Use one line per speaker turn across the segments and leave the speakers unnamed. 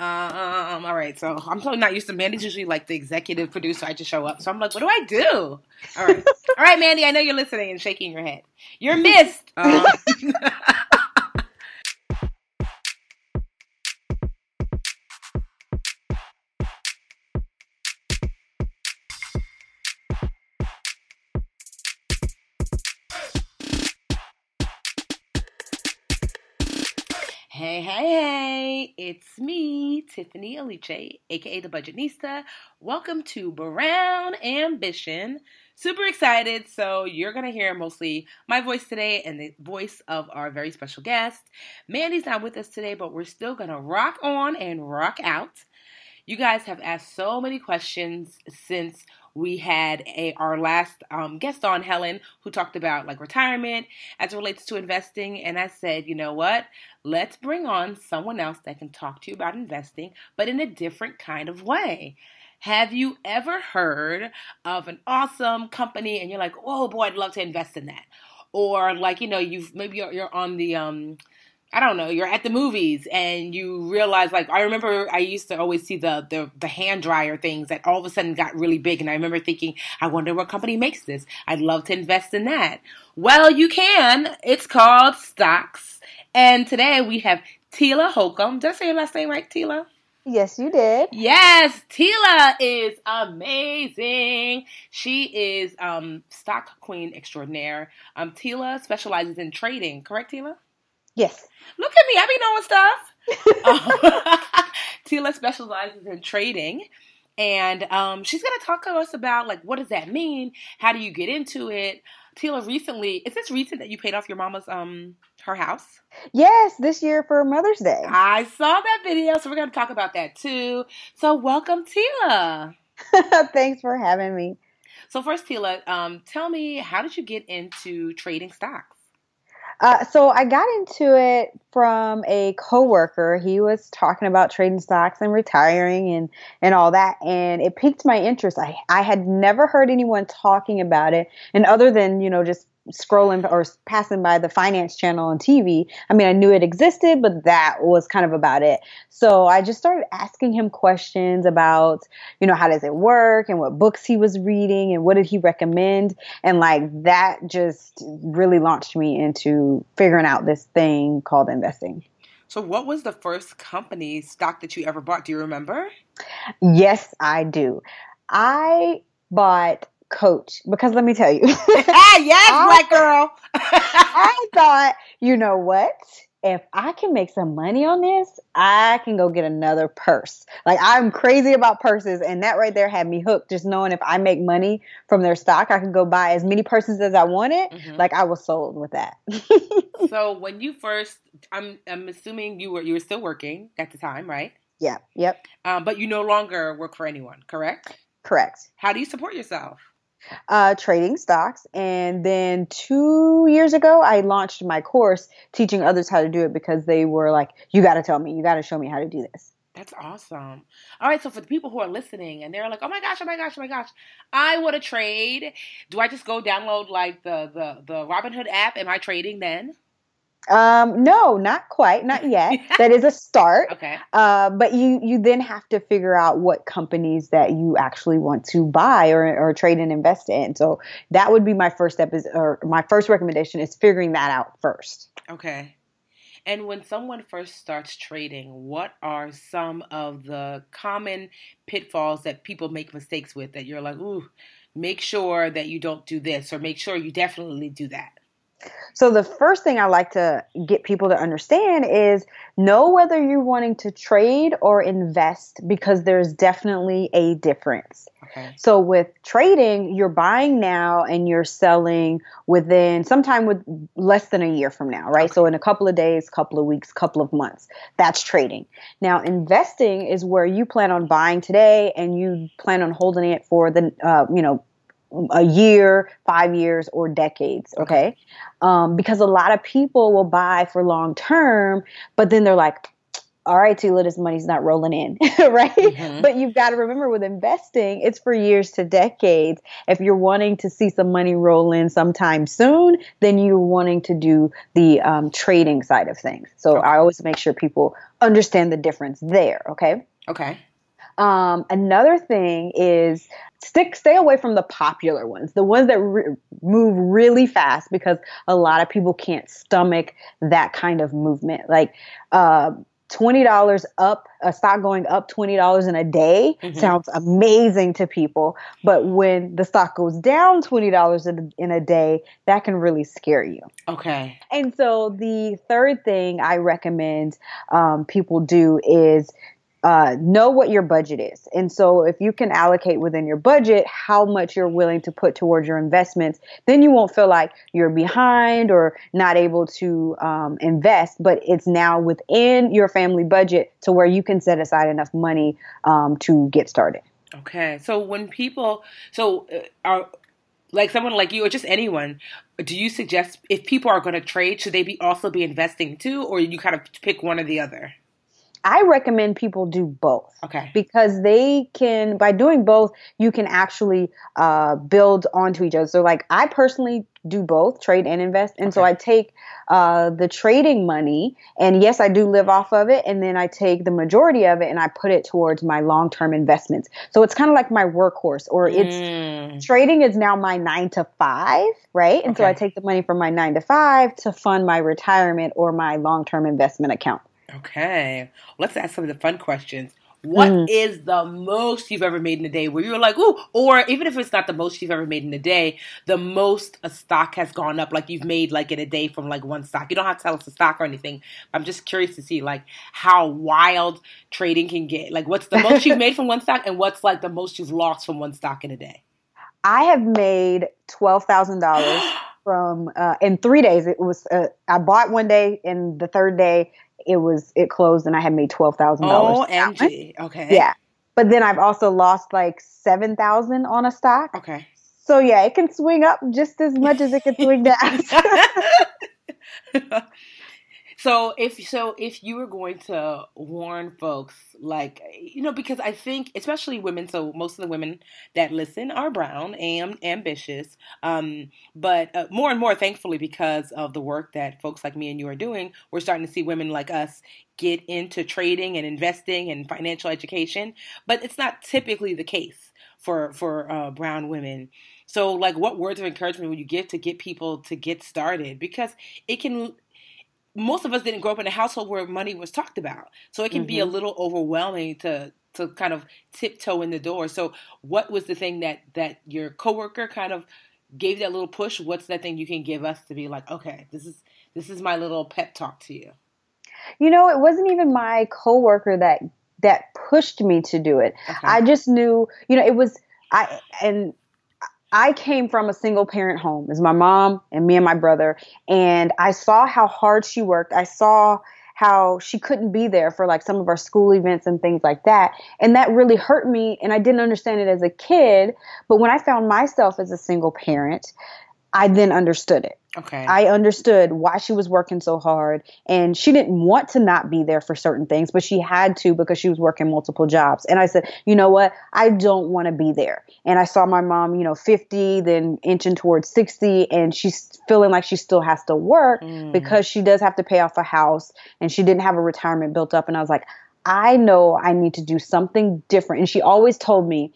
Um, all right, so I'm totally not used to Mandy's usually like the executive producer. I just show up. So I'm like, what do I do? All right. all right, Mandy, I know you're listening and shaking your head. You're missed. Um, Hey, hey, hey, it's me, Tiffany Aliche, aka the Budgetnista. Welcome to Brown Ambition. Super excited. So, you're going to hear mostly my voice today and the voice of our very special guest. Mandy's not with us today, but we're still going to rock on and rock out. You guys have asked so many questions since we had a our last um, guest on Helen who talked about like retirement as it relates to investing. And I said you know what? Let's bring on someone else that can talk to you about investing but in a different kind of way. Have you ever heard of an awesome company and you're like oh boy I'd love to invest in that. Or like you know you've maybe you're, you're on the um I don't know, you're at the movies and you realize like I remember I used to always see the, the the hand dryer things that all of a sudden got really big and I remember thinking, I wonder what company makes this. I'd love to invest in that. Well, you can. It's called stocks. And today we have Tela Holcomb. Did I say your last name right, Tela?
Yes, you did.
Yes, Tela is amazing. She is um stock queen extraordinaire. Um Tela specializes in trading, correct Tela?
Yes.
Look at me, I be knowing stuff. Tela specializes in trading. And um, she's going to talk to us about like what does that mean? How do you get into it? Tela, recently, is this recent that you paid off your mama's um her house?
Yes, this year for Mother's Day.
I saw that video, so we're going to talk about that too. So, welcome, Tela.
Thanks for having me.
So, first, Tela, um, tell me how did you get into trading stocks?
Uh, so I got into it from a coworker. He was talking about trading stocks and retiring and and all that, and it piqued my interest. I I had never heard anyone talking about it, and other than you know just scrolling or passing by the finance channel on TV. I mean, I knew it existed, but that was kind of about it. So I just started asking him questions about, you know, how does it work and what books he was reading and what did he recommend. And like that just really launched me into figuring out this thing called investing.
So, what was the first company stock that you ever bought? Do you remember?
Yes, I do. I bought coach because let me tell you.
yes, I, black girl.
I thought, you know what? If I can make some money on this, I can go get another purse. Like I'm crazy about purses, and that right there had me hooked. Just knowing if I make money from their stock, I can go buy as many purses as I wanted. Mm-hmm. Like I was sold with that.
so when you first, I'm I'm assuming you were you were still working at the time, right?
Yeah. Yep.
Um, but you no longer work for anyone, correct?
Correct.
How do you support yourself?
Uh, trading stocks. And then two years ago, I launched my course teaching others how to do it because they were like, you got to tell me, you got to show me how to do this.
That's awesome. All right, so for the people who are listening and they're like, "Oh my gosh, oh my gosh, oh my gosh, I want to trade." Do I just go download like the the the Robinhood app? Am I trading then?
Um, no, not quite, not yet. that is a start.
Okay.
Uh, but you you then have to figure out what companies that you actually want to buy or, or trade and invest in. So that would be my first step is or my first recommendation is figuring that out first.
Okay. And when someone first starts trading, what are some of the common pitfalls that people make mistakes with that you're like, ooh, make sure that you don't do this or make sure you definitely do that?
So the first thing I like to get people to understand is know whether you're wanting to trade or invest because there's definitely a difference. Okay. So with trading, you're buying now and you're selling within sometime with less than a year from now, right? Okay. So in a couple of days, couple of weeks, couple of months. That's trading. Now investing is where you plan on buying today and you plan on holding it for the uh, you know a year, five years, or decades. Okay. Um, because a lot of people will buy for long term, but then they're like, all right, Tela, this money's not rolling in, right? Mm-hmm. But you've got to remember with investing, it's for years to decades. If you're wanting to see some money roll in sometime soon, then you're wanting to do the um, trading side of things. So okay. I always make sure people understand the difference there, okay?
Okay.
Um, another thing is stick stay away from the popular ones, the ones that re- move really fast because a lot of people can't stomach that kind of movement. Like uh, twenty dollars up, a stock going up twenty dollars in a day mm-hmm. sounds amazing to people, but when the stock goes down twenty dollars in, in a day, that can really scare you.
Okay.
And so the third thing I recommend um, people do is uh, know what your budget is. And so, if you can allocate within your budget how much you're willing to put towards your investments, then you won't feel like you're behind or not able to um, invest. But it's now within your family budget to where you can set aside enough money um, to get started.
Okay. So, when people, so uh, are like someone like you or just anyone do you suggest if people are going to trade should they be also be investing too or you kind of pick one or the other
I recommend people do both.
Okay.
Because they can, by doing both, you can actually uh, build onto each other. So, like, I personally do both trade and invest. And okay. so I take uh, the trading money, and yes, I do live off of it. And then I take the majority of it and I put it towards my long term investments. So it's kind of like my workhorse, or it's mm. trading is now my nine to five, right? And okay. so I take the money from my nine to five to fund my retirement or my long term investment account.
Okay. Let's ask some of the fun questions. What mm. is the most you've ever made in a day where you're like, ooh, or even if it's not the most you've ever made in a day, the most a stock has gone up, like you've made like in a day from like one stock. You don't have to tell us the stock or anything. I'm just curious to see like how wild trading can get. Like what's the most you've made from one stock and what's like the most you've lost from one stock in a day?
I have made twelve thousand dollars from uh, in three days. It was uh, I bought one day, and the third day it was it closed and I had made twelve thousand dollars.
Oh, OMG. Okay.
Yeah. But then I've also lost like seven thousand on a stock.
Okay.
So yeah, it can swing up just as much as it can swing down.
So if so if you were going to warn folks like you know because I think especially women so most of the women that listen are brown and ambitious um, but uh, more and more thankfully because of the work that folks like me and you are doing we're starting to see women like us get into trading and investing and financial education but it's not typically the case for for uh, brown women. So like what words of encouragement would you give to get people to get started? Because it can most of us didn't grow up in a household where money was talked about. So it can mm-hmm. be a mm-hmm. little overwhelming to to kind of tiptoe in the door. So what was the thing that that your coworker kind of gave that little push? What's that thing you can give us to be like, okay, this is this is my little pep talk to you.
You know, it wasn't even my coworker that that pushed me to do it. Okay. I just knew, you know, it was I and I came from a single parent home. It's my mom and me and my brother. And I saw how hard she worked. I saw how she couldn't be there for like some of our school events and things like that. And that really hurt me. And I didn't understand it as a kid. But when I found myself as a single parent, I then understood it.
Okay.
I understood why she was working so hard and she didn't want to not be there for certain things, but she had to because she was working multiple jobs. And I said, you know what? I don't want to be there. And I saw my mom, you know, 50, then inching towards 60, and she's feeling like she still has to work mm. because she does have to pay off a house and she didn't have a retirement built up. And I was like, I know I need to do something different. And she always told me,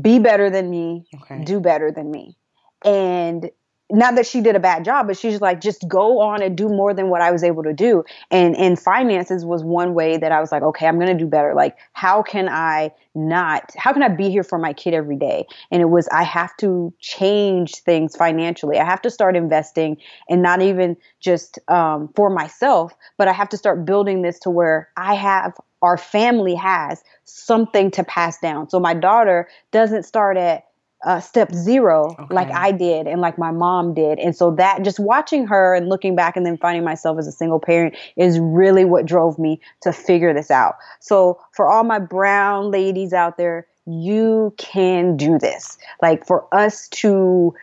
be better than me, okay. do better than me. And not that she did a bad job, but she's like, just go on and do more than what I was able to do. And and finances was one way that I was like, okay, I'm gonna do better. Like, how can I not how can I be here for my kid every day? And it was I have to change things financially. I have to start investing and not even just um, for myself, but I have to start building this to where I have our family has something to pass down. So my daughter doesn't start at uh, step zero okay. like I did and like my mom did. And so that just watching her and looking back and then finding myself as a single parent is really what drove me to figure this out. So for all my brown ladies out there, you can do this. Like for us to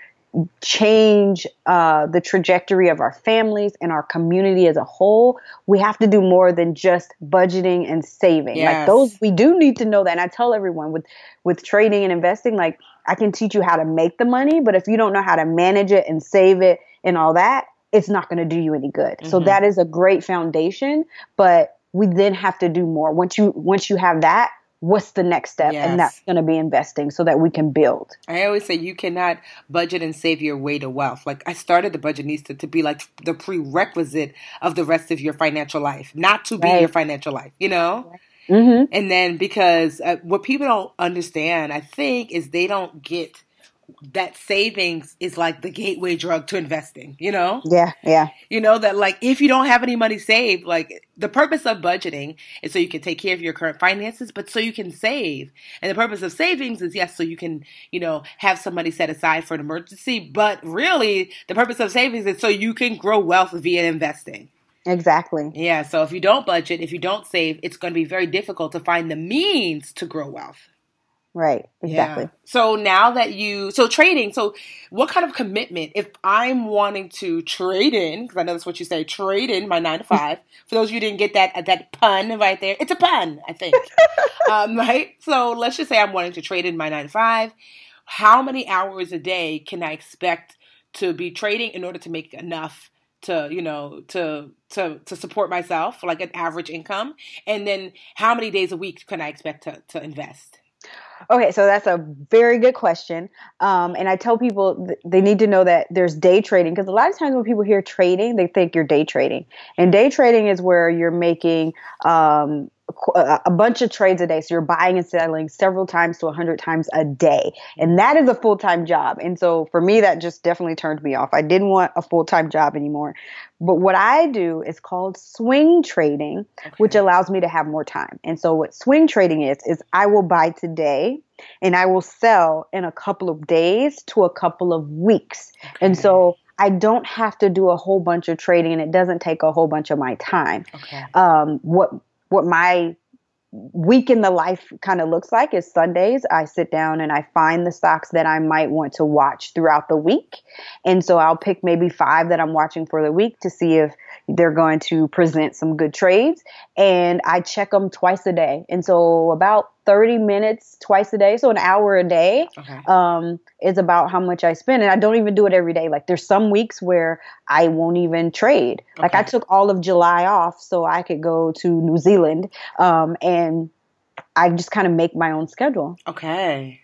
change uh, the trajectory of our families and our community as a whole, we have to do more than just budgeting and saving. Yes. Like those, we do need to know that. And I tell everyone with with trading and investing, like I can teach you how to make the money, but if you don't know how to manage it and save it and all that, it's not going to do you any good. Mm-hmm. So that is a great foundation, but we then have to do more. Once you once you have that, what's the next step yes. and that's going to be investing so that we can build
i always say you cannot budget and save your way to wealth like i started the budgetnista to be like the prerequisite of the rest of your financial life not to be right. your financial life you know mm-hmm. and then because uh, what people don't understand i think is they don't get that savings is like the gateway drug to investing, you know?
Yeah, yeah.
You know, that like if you don't have any money saved, like the purpose of budgeting is so you can take care of your current finances, but so you can save. And the purpose of savings is yes, so you can, you know, have some money set aside for an emergency, but really the purpose of savings is so you can grow wealth via investing.
Exactly.
Yeah, so if you don't budget, if you don't save, it's going to be very difficult to find the means to grow wealth.
Right. Exactly. Yeah.
So now that you so trading, so what kind of commitment if I'm wanting to trade in because I know that's what you say, trade in my 9 to 5. For those of you didn't get that that pun right there. It's a pun, I think. um, right? So let's just say I'm wanting to trade in my 9 to 5. How many hours a day can I expect to be trading in order to make enough to you know to to to support myself like an average income and then how many days a week can i expect to to invest
Okay, so that's a very good question. Um, and I tell people th- they need to know that there's day trading because a lot of times when people hear trading, they think you're day trading. And day trading is where you're making um, a bunch of trades a day. So you're buying and selling several times to 100 times a day. And that is a full time job. And so for me, that just definitely turned me off. I didn't want a full time job anymore. But what I do is called swing trading, okay. which allows me to have more time. And so what swing trading is, is I will buy today and I will sell in a couple of days to a couple of weeks. Okay. And so I don't have to do a whole bunch of trading and it doesn't take a whole bunch of my time. Okay. Um, what what my week in the life kind of looks like is Sundays. I sit down and I find the stocks that I might want to watch throughout the week. And so I'll pick maybe five that I'm watching for the week to see if they're going to present some good trades. And I check them twice a day. And so about 30 minutes twice a day, so an hour a day, okay. um, is about how much I spend. And I don't even do it every day. Like there's some weeks where I won't even trade. Okay. Like I took all of July off so I could go to New Zealand. Um, and I just kind of make my own schedule.
Okay.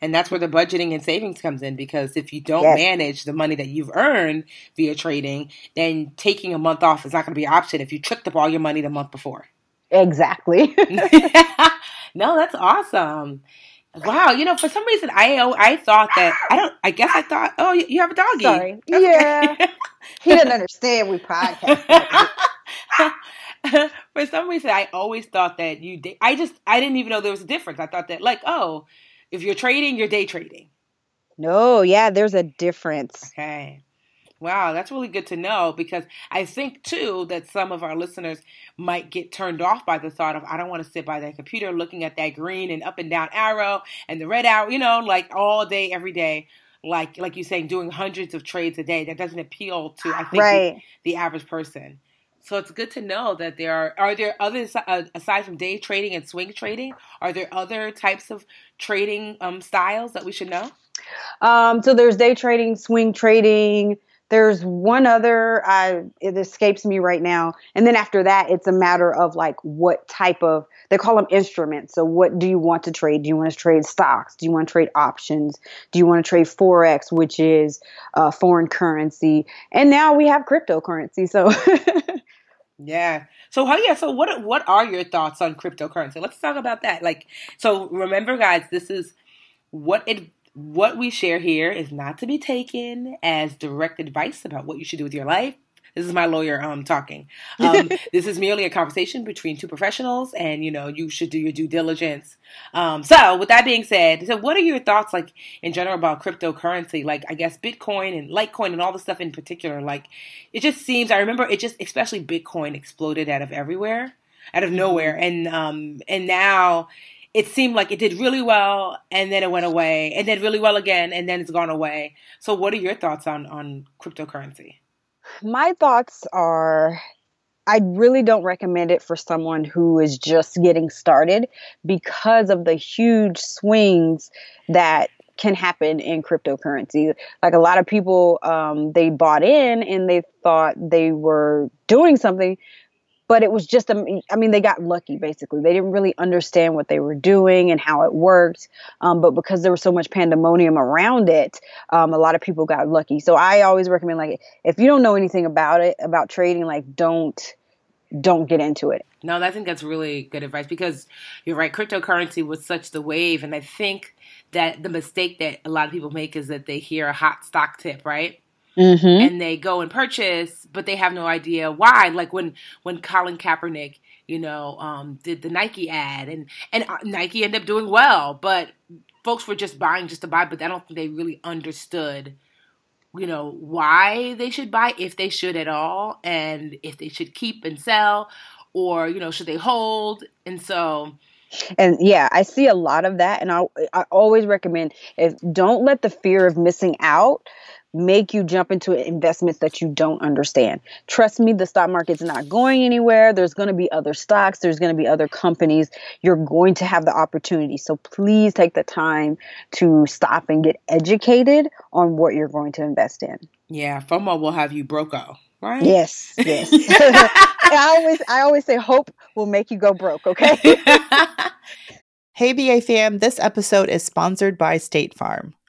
And that's where the budgeting and savings comes in because if you don't yes. manage the money that you've earned via trading, then taking a month off is not going to be an option if you tricked up all your money the month before.
Exactly.
No, that's awesome. Wow, you know, for some reason, I oh, I thought that I don't. I guess I thought, oh, you have a doggy.
Sorry. Yeah. he didn't understand we podcast.
for some reason, I always thought that you. Day, I just I didn't even know there was a difference. I thought that like, oh, if you're trading, you're day trading.
No, yeah, there's a difference.
Okay. Wow, that's really good to know because I think too that some of our listeners might get turned off by the thought of I don't want to sit by that computer looking at that green and up and down arrow and the red arrow, you know, like all day every day like like you're saying doing hundreds of trades a day that doesn't appeal to I think right. the, the, average person. So it's good to know that there are are there other uh, aside from day trading and swing trading, are there other types of trading um, styles that we should know?
Um, so there's day trading, swing trading, there's one other I it escapes me right now. And then after that it's a matter of like what type of they call them instruments. So what do you want to trade? Do you want to trade stocks? Do you want to trade options? Do you want to trade forex, which is uh, foreign currency? And now we have cryptocurrency. So
Yeah. So how yeah, so what what are your thoughts on cryptocurrency? Let's talk about that. Like so remember guys, this is what it what we share here is not to be taken as direct advice about what you should do with your life. This is my lawyer um, talking. Um, this is merely a conversation between two professionals, and you know you should do your due diligence. Um, so, with that being said, so what are your thoughts, like in general, about cryptocurrency? Like, I guess Bitcoin and Litecoin and all the stuff in particular. Like, it just seems. I remember it just, especially Bitcoin, exploded out of everywhere, out of nowhere, and um, and now it seemed like it did really well and then it went away and then really well again and then it's gone away. So what are your thoughts on on cryptocurrency?
My thoughts are I really don't recommend it for someone who is just getting started because of the huge swings that can happen in cryptocurrency. Like a lot of people, um, they bought in and they thought they were doing something, but it was just um, i mean they got lucky basically. They didn't really understand what they were doing and how it worked um, but because there was so much pandemonium around it um, a lot of people got lucky. So i always recommend like if you don't know anything about it about trading like don't don't get into it.
No i think that's really good advice because you're right cryptocurrency was such the wave and i think that the mistake that a lot of people make is that they hear a hot stock tip right Mm-hmm. and they go and purchase, but they have no idea why. Like when when Colin Kaepernick, you know, um, did the Nike ad, and and uh, Nike ended up doing well, but folks were just buying just to buy, but I don't think they really understood, you know, why they should buy, if they should at all, and if they should keep and sell, or you know, should they hold, and so
and yeah i see a lot of that and i i always recommend if don't let the fear of missing out make you jump into investments that you don't understand. Trust me, the stock market's not going anywhere. There's going to be other stocks, there's going to be other companies. You're going to have the opportunity. So please take the time to stop and get educated on what you're going to invest in.
Yeah, FOMO will have you broke out. Right?
Yes, yes. I always I always say hope will make you go broke, okay?
hey BA fam, this episode is sponsored by State Farm.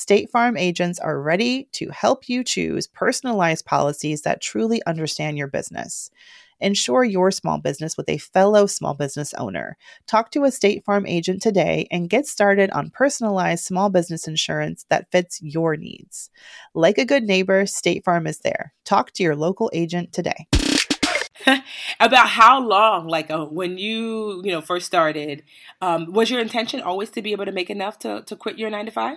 State Farm agents are ready to help you choose personalized policies that truly understand your business. Insure your small business with a fellow small business owner. Talk to a State Farm agent today and get started on personalized small business insurance that fits your needs. Like a good neighbor, State Farm is there. Talk to your local agent today.
about how long like uh, when you you know first started um, was your intention always to be able to make enough to, to quit your nine to five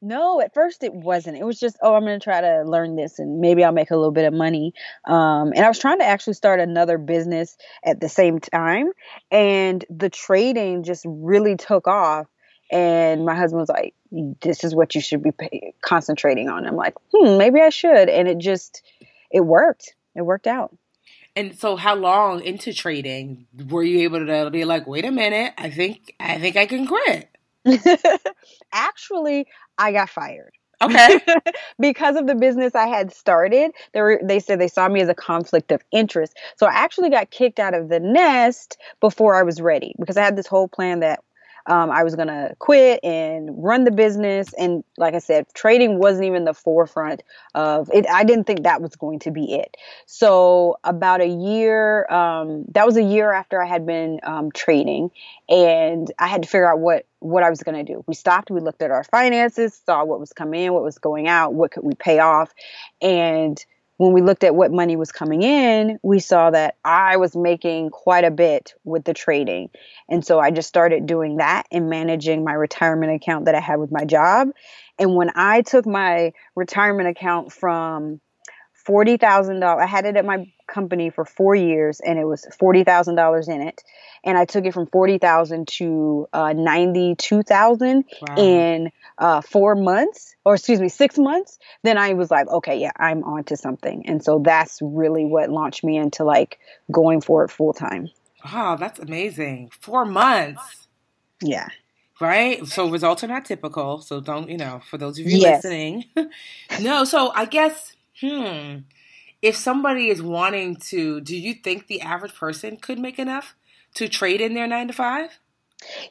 no, at first it wasn't. It was just, oh, I'm going to try to learn this and maybe I'll make a little bit of money. Um, and I was trying to actually start another business at the same time. And the trading just really took off. And my husband was like, this is what you should be pay- concentrating on. I'm like, hmm, maybe I should. And it just, it worked. It worked out.
And so, how long into trading were you able to be like, wait a minute, I think I think I can quit?
Actually, I got fired.
Okay.
because of the business I had started, they were they said they saw me as a conflict of interest. So I actually got kicked out of the nest before I was ready because I had this whole plan that um, I was going to quit and run the business. And like I said, trading wasn't even the forefront of it. I didn't think that was going to be it. So, about a year, um, that was a year after I had been um, trading, and I had to figure out what what I was going to do. We stopped, we looked at our finances, saw what was coming in, what was going out, what could we pay off, and when we looked at what money was coming in, we saw that I was making quite a bit with the trading. And so I just started doing that and managing my retirement account that I had with my job. And when I took my retirement account from forty thousand dollars. I had it at my company for four years, and it was forty thousand dollars in it. And I took it from forty thousand to uh, ninety two thousand wow. in uh, four months, or excuse me, six months. Then I was like, okay, yeah, I'm on to something. And so that's really what launched me into like going for it full time.
Wow, that's amazing. Four months.
Yeah.
Right? So results are not typical. So don't, you know, for those of you yes. listening. no, so I guess, hmm, if somebody is wanting to, do you think the average person could make enough to trade in their nine to five?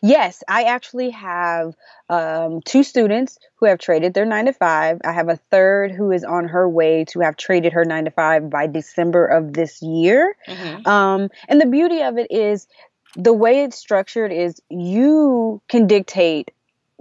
Yes, I actually have um, two students who have traded their nine to five. I have a third who is on her way to have traded her nine to five by December of this year. Mm-hmm. Um, and the beauty of it is the way it's structured is you can dictate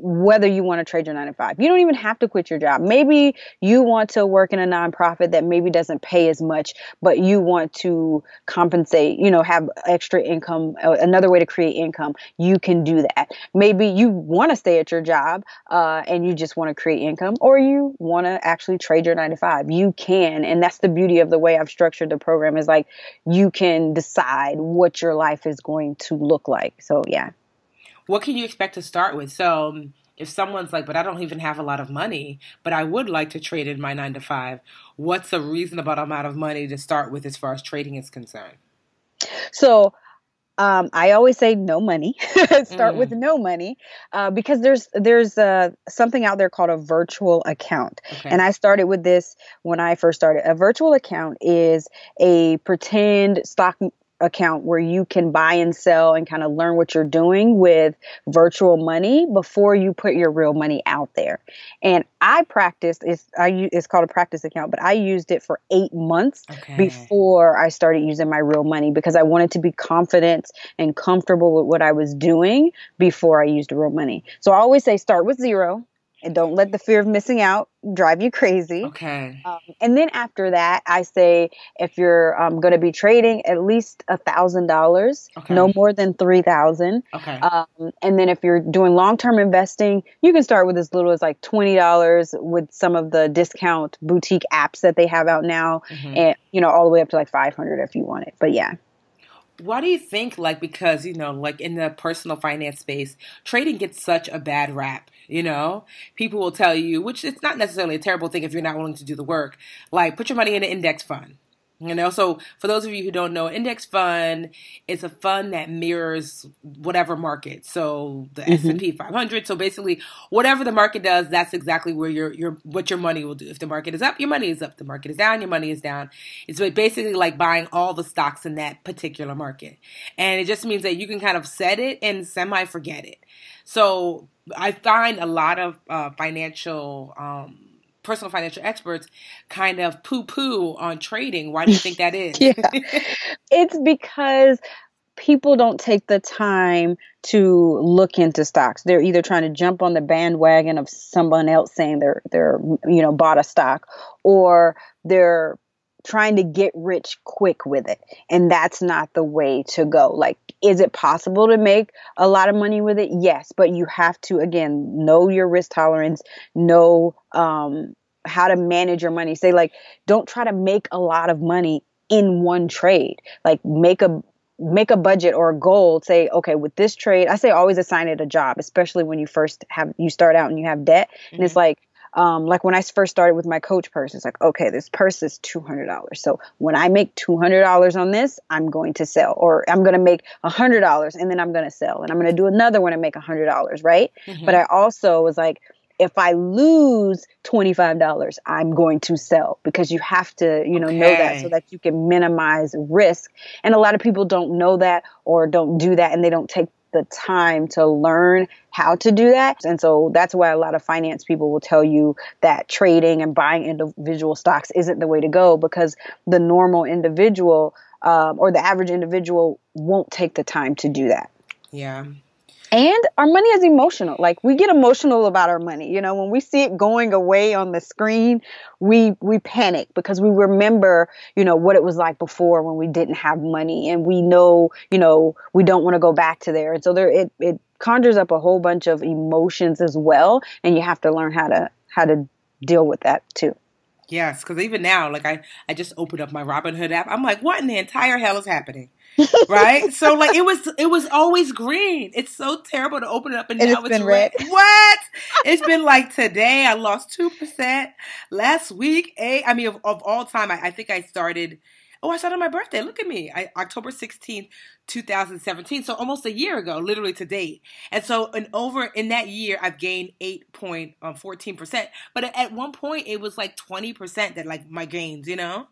whether you want to trade your nine to five. You don't even have to quit your job. Maybe you want to work in a nonprofit that maybe doesn't pay as much, but you want to compensate, you know, have extra income, another way to create income. You can do that. Maybe you want to stay at your job uh, and you just want to create income, or you want to actually trade your nine to five. You can. And that's the beauty of the way I've structured the program is like you can decide what your life is going to look like. So, yeah
what can you expect to start with? So um, if someone's like, but I don't even have a lot of money, but I would like to trade in my nine to five, what's a reasonable amount of money to start with as far as trading is concerned?
So um, I always say no money. Start mm. with no money uh, because there's there's uh, something out there called a virtual account, okay. and I started with this when I first started. A virtual account is a pretend stock account where you can buy and sell and kind of learn what you're doing with virtual money before you put your real money out there. And I practiced it's I it's called a practice account, but I used it for 8 months okay. before I started using my real money because I wanted to be confident and comfortable with what I was doing before I used real money. So I always say start with zero and don't let the fear of missing out drive you crazy.
Okay.
Um, and then after that, I say if you're um, going to be trading, at least a thousand dollars, no more than three thousand.
Okay.
Um, and then if you're doing long term investing, you can start with as little as like twenty dollars with some of the discount boutique apps that they have out now, mm-hmm. and you know all the way up to like five hundred if you want it. But yeah
why do you think like because you know like in the personal finance space trading gets such a bad rap you know people will tell you which it's not necessarily a terrible thing if you're not willing to do the work like put your money in an index fund you know, so for those of you who don't know, index fund is a fund that mirrors whatever market. So the mm-hmm. S and P 500. So basically, whatever the market does, that's exactly where your your what your money will do. If the market is up, your money is up. The market is down, your money is down. It's basically like buying all the stocks in that particular market, and it just means that you can kind of set it and semi forget it. So I find a lot of uh, financial. Um, personal financial experts kind of poo poo on trading. Why do you think that is?
yeah. It's because people don't take the time to look into stocks. They're either trying to jump on the bandwagon of someone else saying they're they're you know bought a stock or they're trying to get rich quick with it. And that's not the way to go. Like is it possible to make a lot of money with it? Yes, but you have to again know your risk tolerance, know um, how to manage your money. Say like, don't try to make a lot of money in one trade. Like make a make a budget or a goal say okay with this trade i say always assign it a job especially when you first have you start out and you have debt mm-hmm. and it's mm-hmm. like um, like when I first started with my coach purse, it's like, okay, this purse is $200. So when I make $200 on this, I'm going to sell, or I'm going to make $100 and then I'm going to sell, and I'm going to do another one and make $100, right? Mm-hmm. But I also was like, if I lose $25, I'm going to sell because you have to, you know, okay. know that so that you can minimize risk. And a lot of people don't know that or don't do that and they don't take the time to learn how to do that. And so that's why a lot of finance people will tell you that trading and buying individual stocks isn't the way to go because the normal individual um, or the average individual won't take the time to do that.
Yeah.
And our money is emotional. Like we get emotional about our money. You know, when we see it going away on the screen, we we panic because we remember, you know, what it was like before when we didn't have money and we know, you know, we don't want to go back to there. And so there it it conjures up a whole bunch of emotions as well, and you have to learn how to how to deal with that too.
Yes, because even now, like I, I just opened up my Robinhood app. I'm like, what in the entire hell is happening? right? So like it was it was always green. It's so terrible to open it up and,
And
now
it's
red.
red.
What? it's been like today I lost two percent. Last week, a I mean of, of all time, I, I think I started Oh, I started my birthday. Look at me. I, October 16th, 2017. So almost a year ago, literally to date. And so in over in that year, I've gained 8.14%. But at one point it was like 20% that like my gains, you know?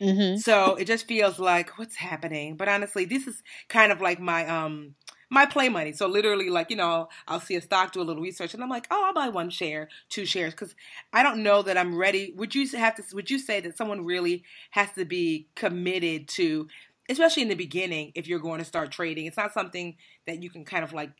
Mm-hmm.
So it just feels like what's happening. But honestly, this is kind of like my um my play money. So literally, like you know, I'll see a stock, do a little research, and I'm like, oh, I'll buy one share, two shares, because I don't know that I'm ready. Would you have to? Would you say that someone really has to be committed to, especially in the beginning, if you're going to start trading? It's not something that you can kind of like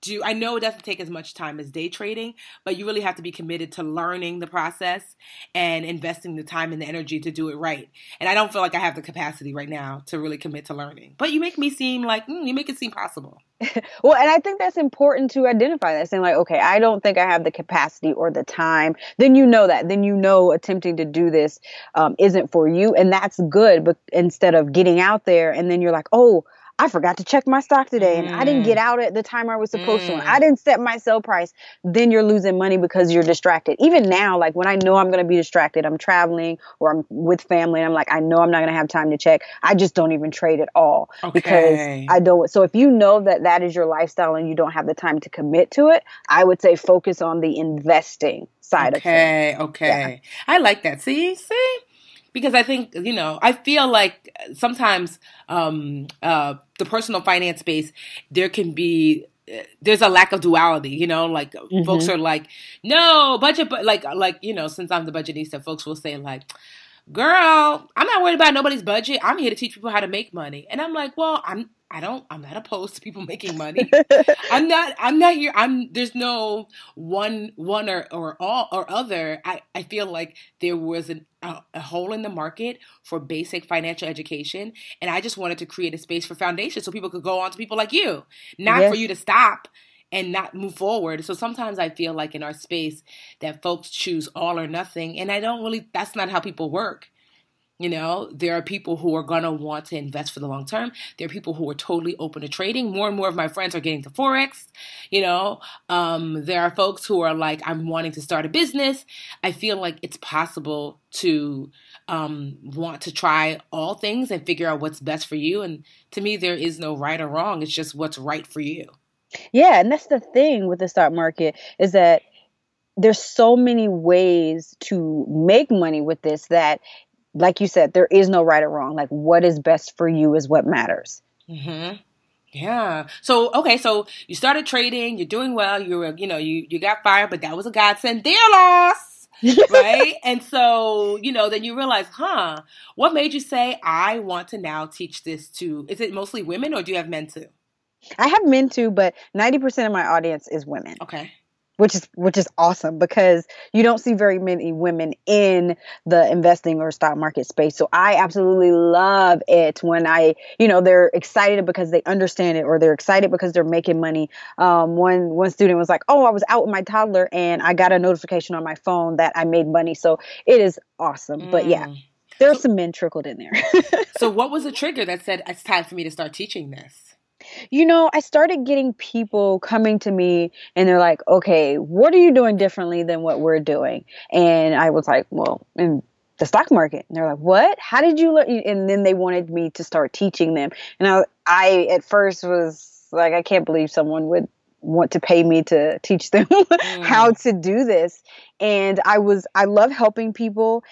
do I know it doesn't take as much time as day trading, but you really have to be committed to learning the process and investing the time and the energy to do it right. And I don't feel like I have the capacity right now to really commit to learning. But you make me seem like mm, you make it seem possible.
Well, and I think that's important to identify that, saying like, okay, I don't think I have the capacity or the time. Then you know that. Then you know attempting to do this um, isn't for you, and that's good. But instead of getting out there, and then you're like, oh. I forgot to check my stock today and I didn't get mm-hmm. out at the time I was supposed to. And I mm. didn't set my sell price. Then you're losing money because you're distracted. Even now, like when I know I'm going to be distracted, I'm traveling or I'm with family and I'm like, I know I'm not going to have time to check. I just don't even trade at all
Okay.
because I don't. So if you know that that is your lifestyle and you don't have the time to commit to it, I would say focus on the investing side of things.
Okay, okay. I like that. See, see? Because I think, you know, I feel like sometimes um uh the personal finance space there can be uh, there's a lack of duality, you know, like folks are like, no, budget but like like, you know, since I'm the budgetnista, folks will say like Girl, I'm not worried about nobody's budget. I'm here to teach people how to make money. And I'm like, well, I'm I don't I'm not opposed to people making money. I'm not I'm not here I'm there's no one one or or all or other. I I feel like there was an a, a hole in the market for basic financial education and I just wanted to create a space for foundation so people could go on to people like you. Not for you to stop and not move forward. So sometimes I feel like in our space that folks choose all or nothing and I don't really that's not how people work. You know, there are people who are going to want to invest for the long term. There are people who are totally open to trading. More and more of my friends are getting to Forex. You know, um, there are folks who are like, I'm wanting to start a business. I feel like it's possible to um, want to try all things and figure out what's best for you. And to me, there is no right or wrong. It's just what's right for you.
Yeah, and that's the thing with the stock market is that there's so many ways to make money with this that like you said there is no right or wrong like what is best for you is what matters
hmm Yeah. So okay, so you started trading, you're doing well, you were, you know, you you got fired, but that was a godsend. Dear loss. right? and so, you know, then you realize, huh, what made you say I want to now teach this to is it mostly women or do you have men too?
I have men too but 90% of my audience is women
Okay.
which is which is awesome because you don't see very many women in the investing or stock market space. So I absolutely love it when I, you know, they're excited because they understand it or they're excited because they're making money. Um, one one student was like, "Oh, I was out with my toddler and I got a notification on my phone that I made money." So it is awesome. But yeah,
Mm.
there's some men trickled in there.
So what was the trigger that said it's time for me to start teaching this?
You know, I started getting people coming to me and they're like, okay, what are you doing differently than what we're doing? And I was like, well, in the stock market. And they're like, what? How did you learn? And then they wanted me to start teaching them. And I, I at first was like, I can't believe someone would want to pay me to teach them mm. how to do this. And I was, I love helping people.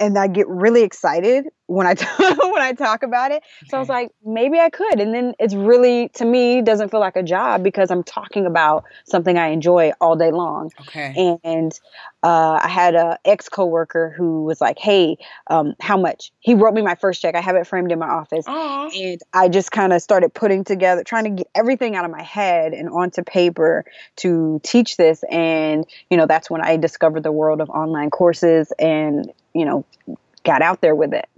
And I get really excited when I when I talk about it. So I was like, maybe I could. And then it's really, to me, doesn't feel like a job because I'm talking about something I enjoy all day long.
Okay.
And uh, I had a ex coworker who was like, "Hey, um, how much?" He wrote me my first check. I have it framed in my office,
Aw.
and I just kind of started putting together, trying to get everything out of my head and onto paper to teach this. And you know, that's when I discovered the world of online courses, and you know, got out there with it.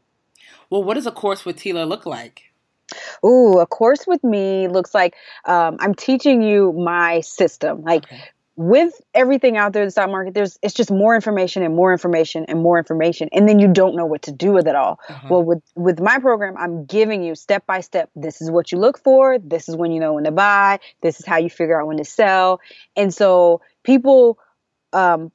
Well, what does a course with Tela look like?
Ooh, a course with me looks like um, I'm teaching you my system. Like
Okay.
with everything out there in the stock market, there's it's just more information and more information and more information, and then you don't know what to do with it all. Uh-huh. Well, with with my program, I'm giving you step by step. This is what you look for. This is when you know when to buy. This is how you figure out when to sell. And so people um,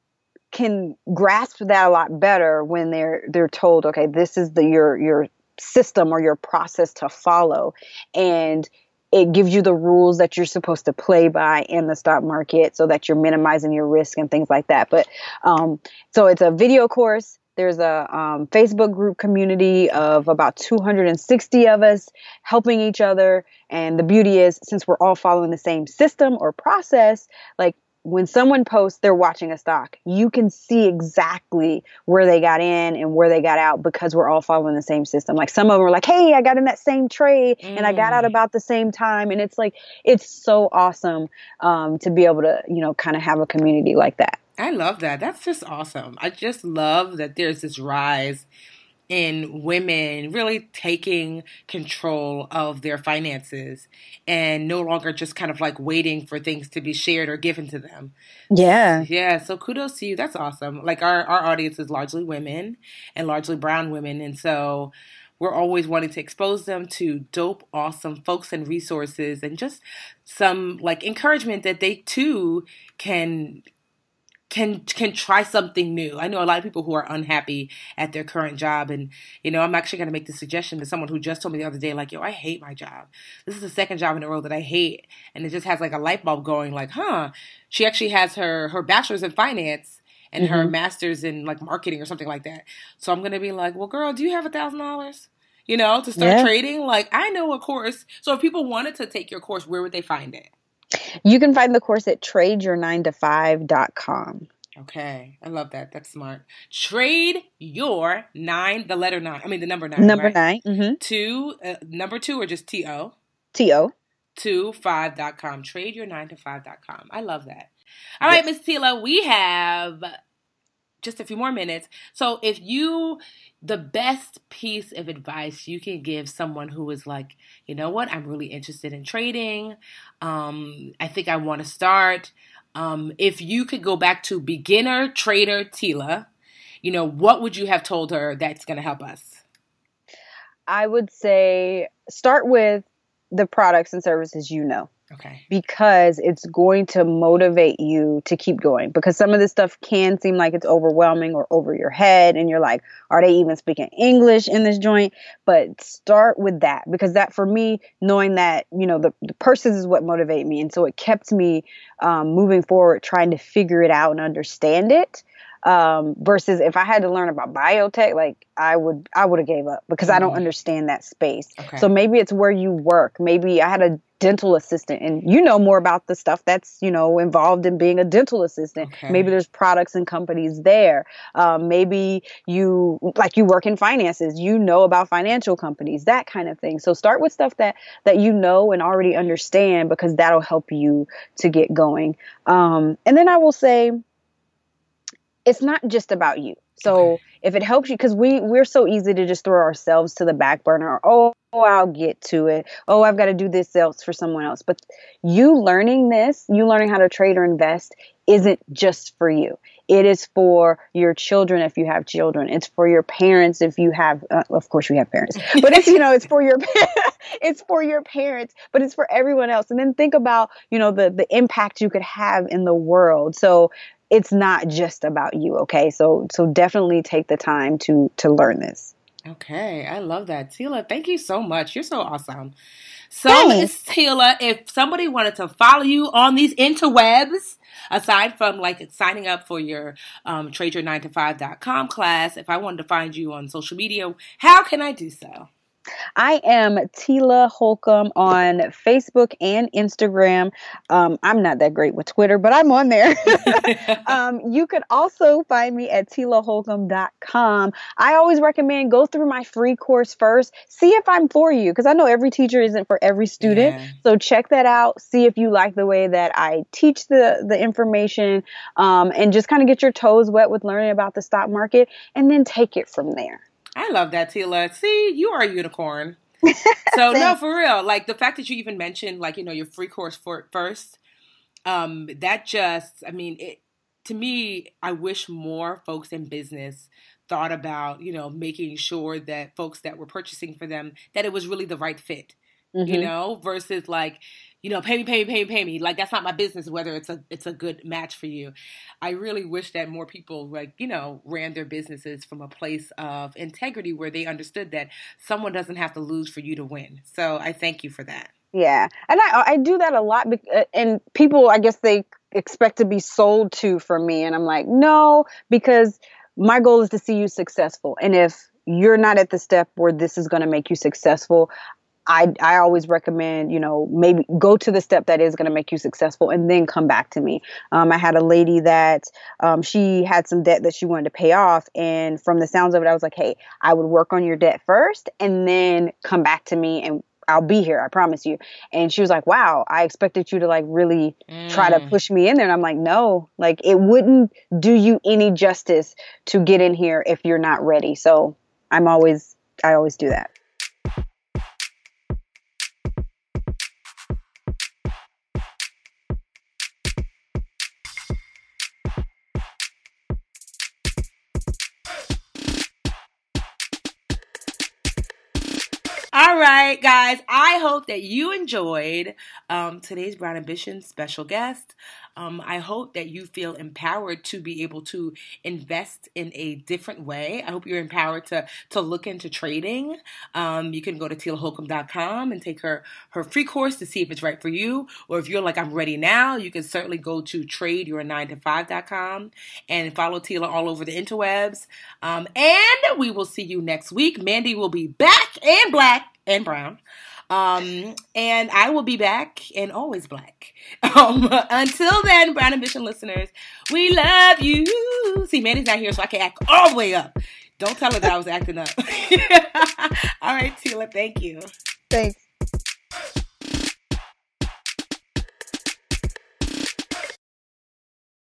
can grasp that a lot better when they're they're told, okay, this is the your your system or your process to follow, and it gives you the rules that you're supposed to play by in the stock market so that you're minimizing your risk and things like that. But um, so it's a video course. There's a um, Facebook group community of about 260 of us helping each other. And the beauty is, since we're all following the same system or process, like when someone posts they're watching a stock, you can see exactly where they got in and where they got out because we're all following the same system. Like some of them are like, "Hey, I got in that same trade mm. and I got out mm. about the same time," and it's like it's so awesome um, to be able to you know kind of have a community like that.
I love that. That's just awesome. I just love that there's this rise in women really taking control of their finances and no longer just kind of like waiting for things to be shared or given to them.
Yeah.
Yeah. So kudos to you. That's awesome. Like our, our audience is largely women and largely brown women. And so we're always wanting to expose them to dope, awesome folks and resources and just some like encouragement that they too can can can try something new. I know a lot of people who are unhappy at their current job, and you know, I'm actually going to make the suggestion to someone who just told me the other day, like, "Yo, I hate my job. This is the second job in a row that I hate," and it just has like a light bulb going, like, "Huh." She actually has her her bachelor's in finance and mm-hmm. her master's in like marketing or something like that. So I'm going to be like, "Well, girl, do you have a thousand dollars?" You know, to start yeah. trading. Like, I know a course. So if people wanted to take your course, where would they find it?
You can find the course at tradeyour9to5.com.
Okay, I love that. That's smart. Trade your nine, the letter nine. I mean, the number nine.
Number
right?
nine. Mm-hmm.
Two, uh, number two, or just T O?
T O.
To five.com. Trade your nine to five.com. I love that. All right, Miss Tela, we have just a few more minutes. So if you the best piece of advice you can give someone who is like, you know what, I'm really interested in trading. Um, I think I want to start. Um, if you could go back to beginner trader Tela, you know, what would you have told her that's going to help us?
I would say start with the products and services you know.
Okay.
Because it's going to motivate you to keep going. Because some of this stuff can seem like it's overwhelming or over your head, and you're like, are they even speaking English in this joint? But start with that because that for me, knowing that you know the, the purses is what motivated me, and so it kept me um, moving forward, trying to figure it out and understand it um, versus if I had to learn about biotech, like I would, I would have gave up because mm-hmm. I don't mm-hmm. understand that space. Okay. So maybe it's where you work. Maybe I had a dental assistant and you know more about the stuff that's you know involved in being a dental assistant okay. maybe there's products and companies there um, maybe you like you work in finances you know about financial companies that kind of thing so start with stuff that that you know and already understand because that'll help you to get going um, and then i will say it's not just about you. So okay. if it helps you, because we we're so easy to just throw ourselves to the back burner. Oh, oh, I'll get to it. Oh, I've got to do this else for someone else. But you learning this, you learning how to trade or invest, isn't just for you. It is for your children if you have children. It's for your parents if you have. Uh, of course, you have parents, but it's you know it's for your it's for your parents, but it's for everyone else. And then think about you know the the impact you could have in the world. So it's not just about you okay? So so definitely take the time to to learn this.
Okay i love that. Tela thank you so much. You're so awesome. So miss Tela if somebody wanted to follow you on these interwebs aside from like signing up for your um, trade your 9 to 5.com class if i wanted to find you on social media how can i do so
I am Tela Holcomb on Facebook and Instagram. Um, I'm not that great with Twitter, but I'm on there. um, you could also find me at telaholcomb.com. I always recommend go through my free course first, see if I'm for you, because I know every teacher isn't for every student. Yeah. So check that out. See if you like the way that I teach the the information, um, and just kind of get your toes wet with learning about the stock market, and then take it from there.
I love that, Tela. See, you are a unicorn. so no, for real. Like the fact that you even mentioned, like you know, your free course for first. um, that just, I mean, it, to me, I wish more folks in business thought about, you know, making sure that folks that were purchasing for them, that it was really the right fit, mm-hmm. you know, versus like, you know, pay me, pay me, pay me, pay me. Like that's not my business whether it's a it's a good match for you. I really wish that more people like, you know, ran their businesses from a place of integrity where they understood that someone doesn't have to lose for you to win. So I thank you for that.
Yeah. And I I do that a lot uh, and people I guess they expect to be sold to for me and I'm like, "No, because my goal is to see you successful. And if you're not at the step where this is going to make you successful, I, I always recommend, you know, maybe go to the step that is going to make you successful and then come back to me. Um, I had a lady that um, she had some debt that she wanted to pay off. And from the sounds of it, I was like, hey, I would work on your debt first and then come back to me and I'll be here. I promise you. And she was like, wow, I expected you to like really mm. try to mm. push me in there. And I'm like, no, like it wouldn't do you any justice to get in here if you're not ready. So I'm always, I always do that.
Right, guys. I hope that you enjoyed um, today's Brown Ambition special guest. Um, I hope that you feel empowered to be able to invest in a different way. I hope you're empowered to to look into trading. Um, you can go to TelaHolcomb.com and take her her free course to see if it's right for you. Or if you're like I'm ready now, you can certainly go to TradeYour9to5.com and follow Tela all over the interwebs. Um, and we will see you next week. Mandi will be back and black and brown. Um, and I will be back and always black. Um, until then, Brown Ambition listeners, we love you. See, Mandi's not here, so I can act all the way up. Don't tell her that I was acting up. all right, Tela, thank you.
Thanks.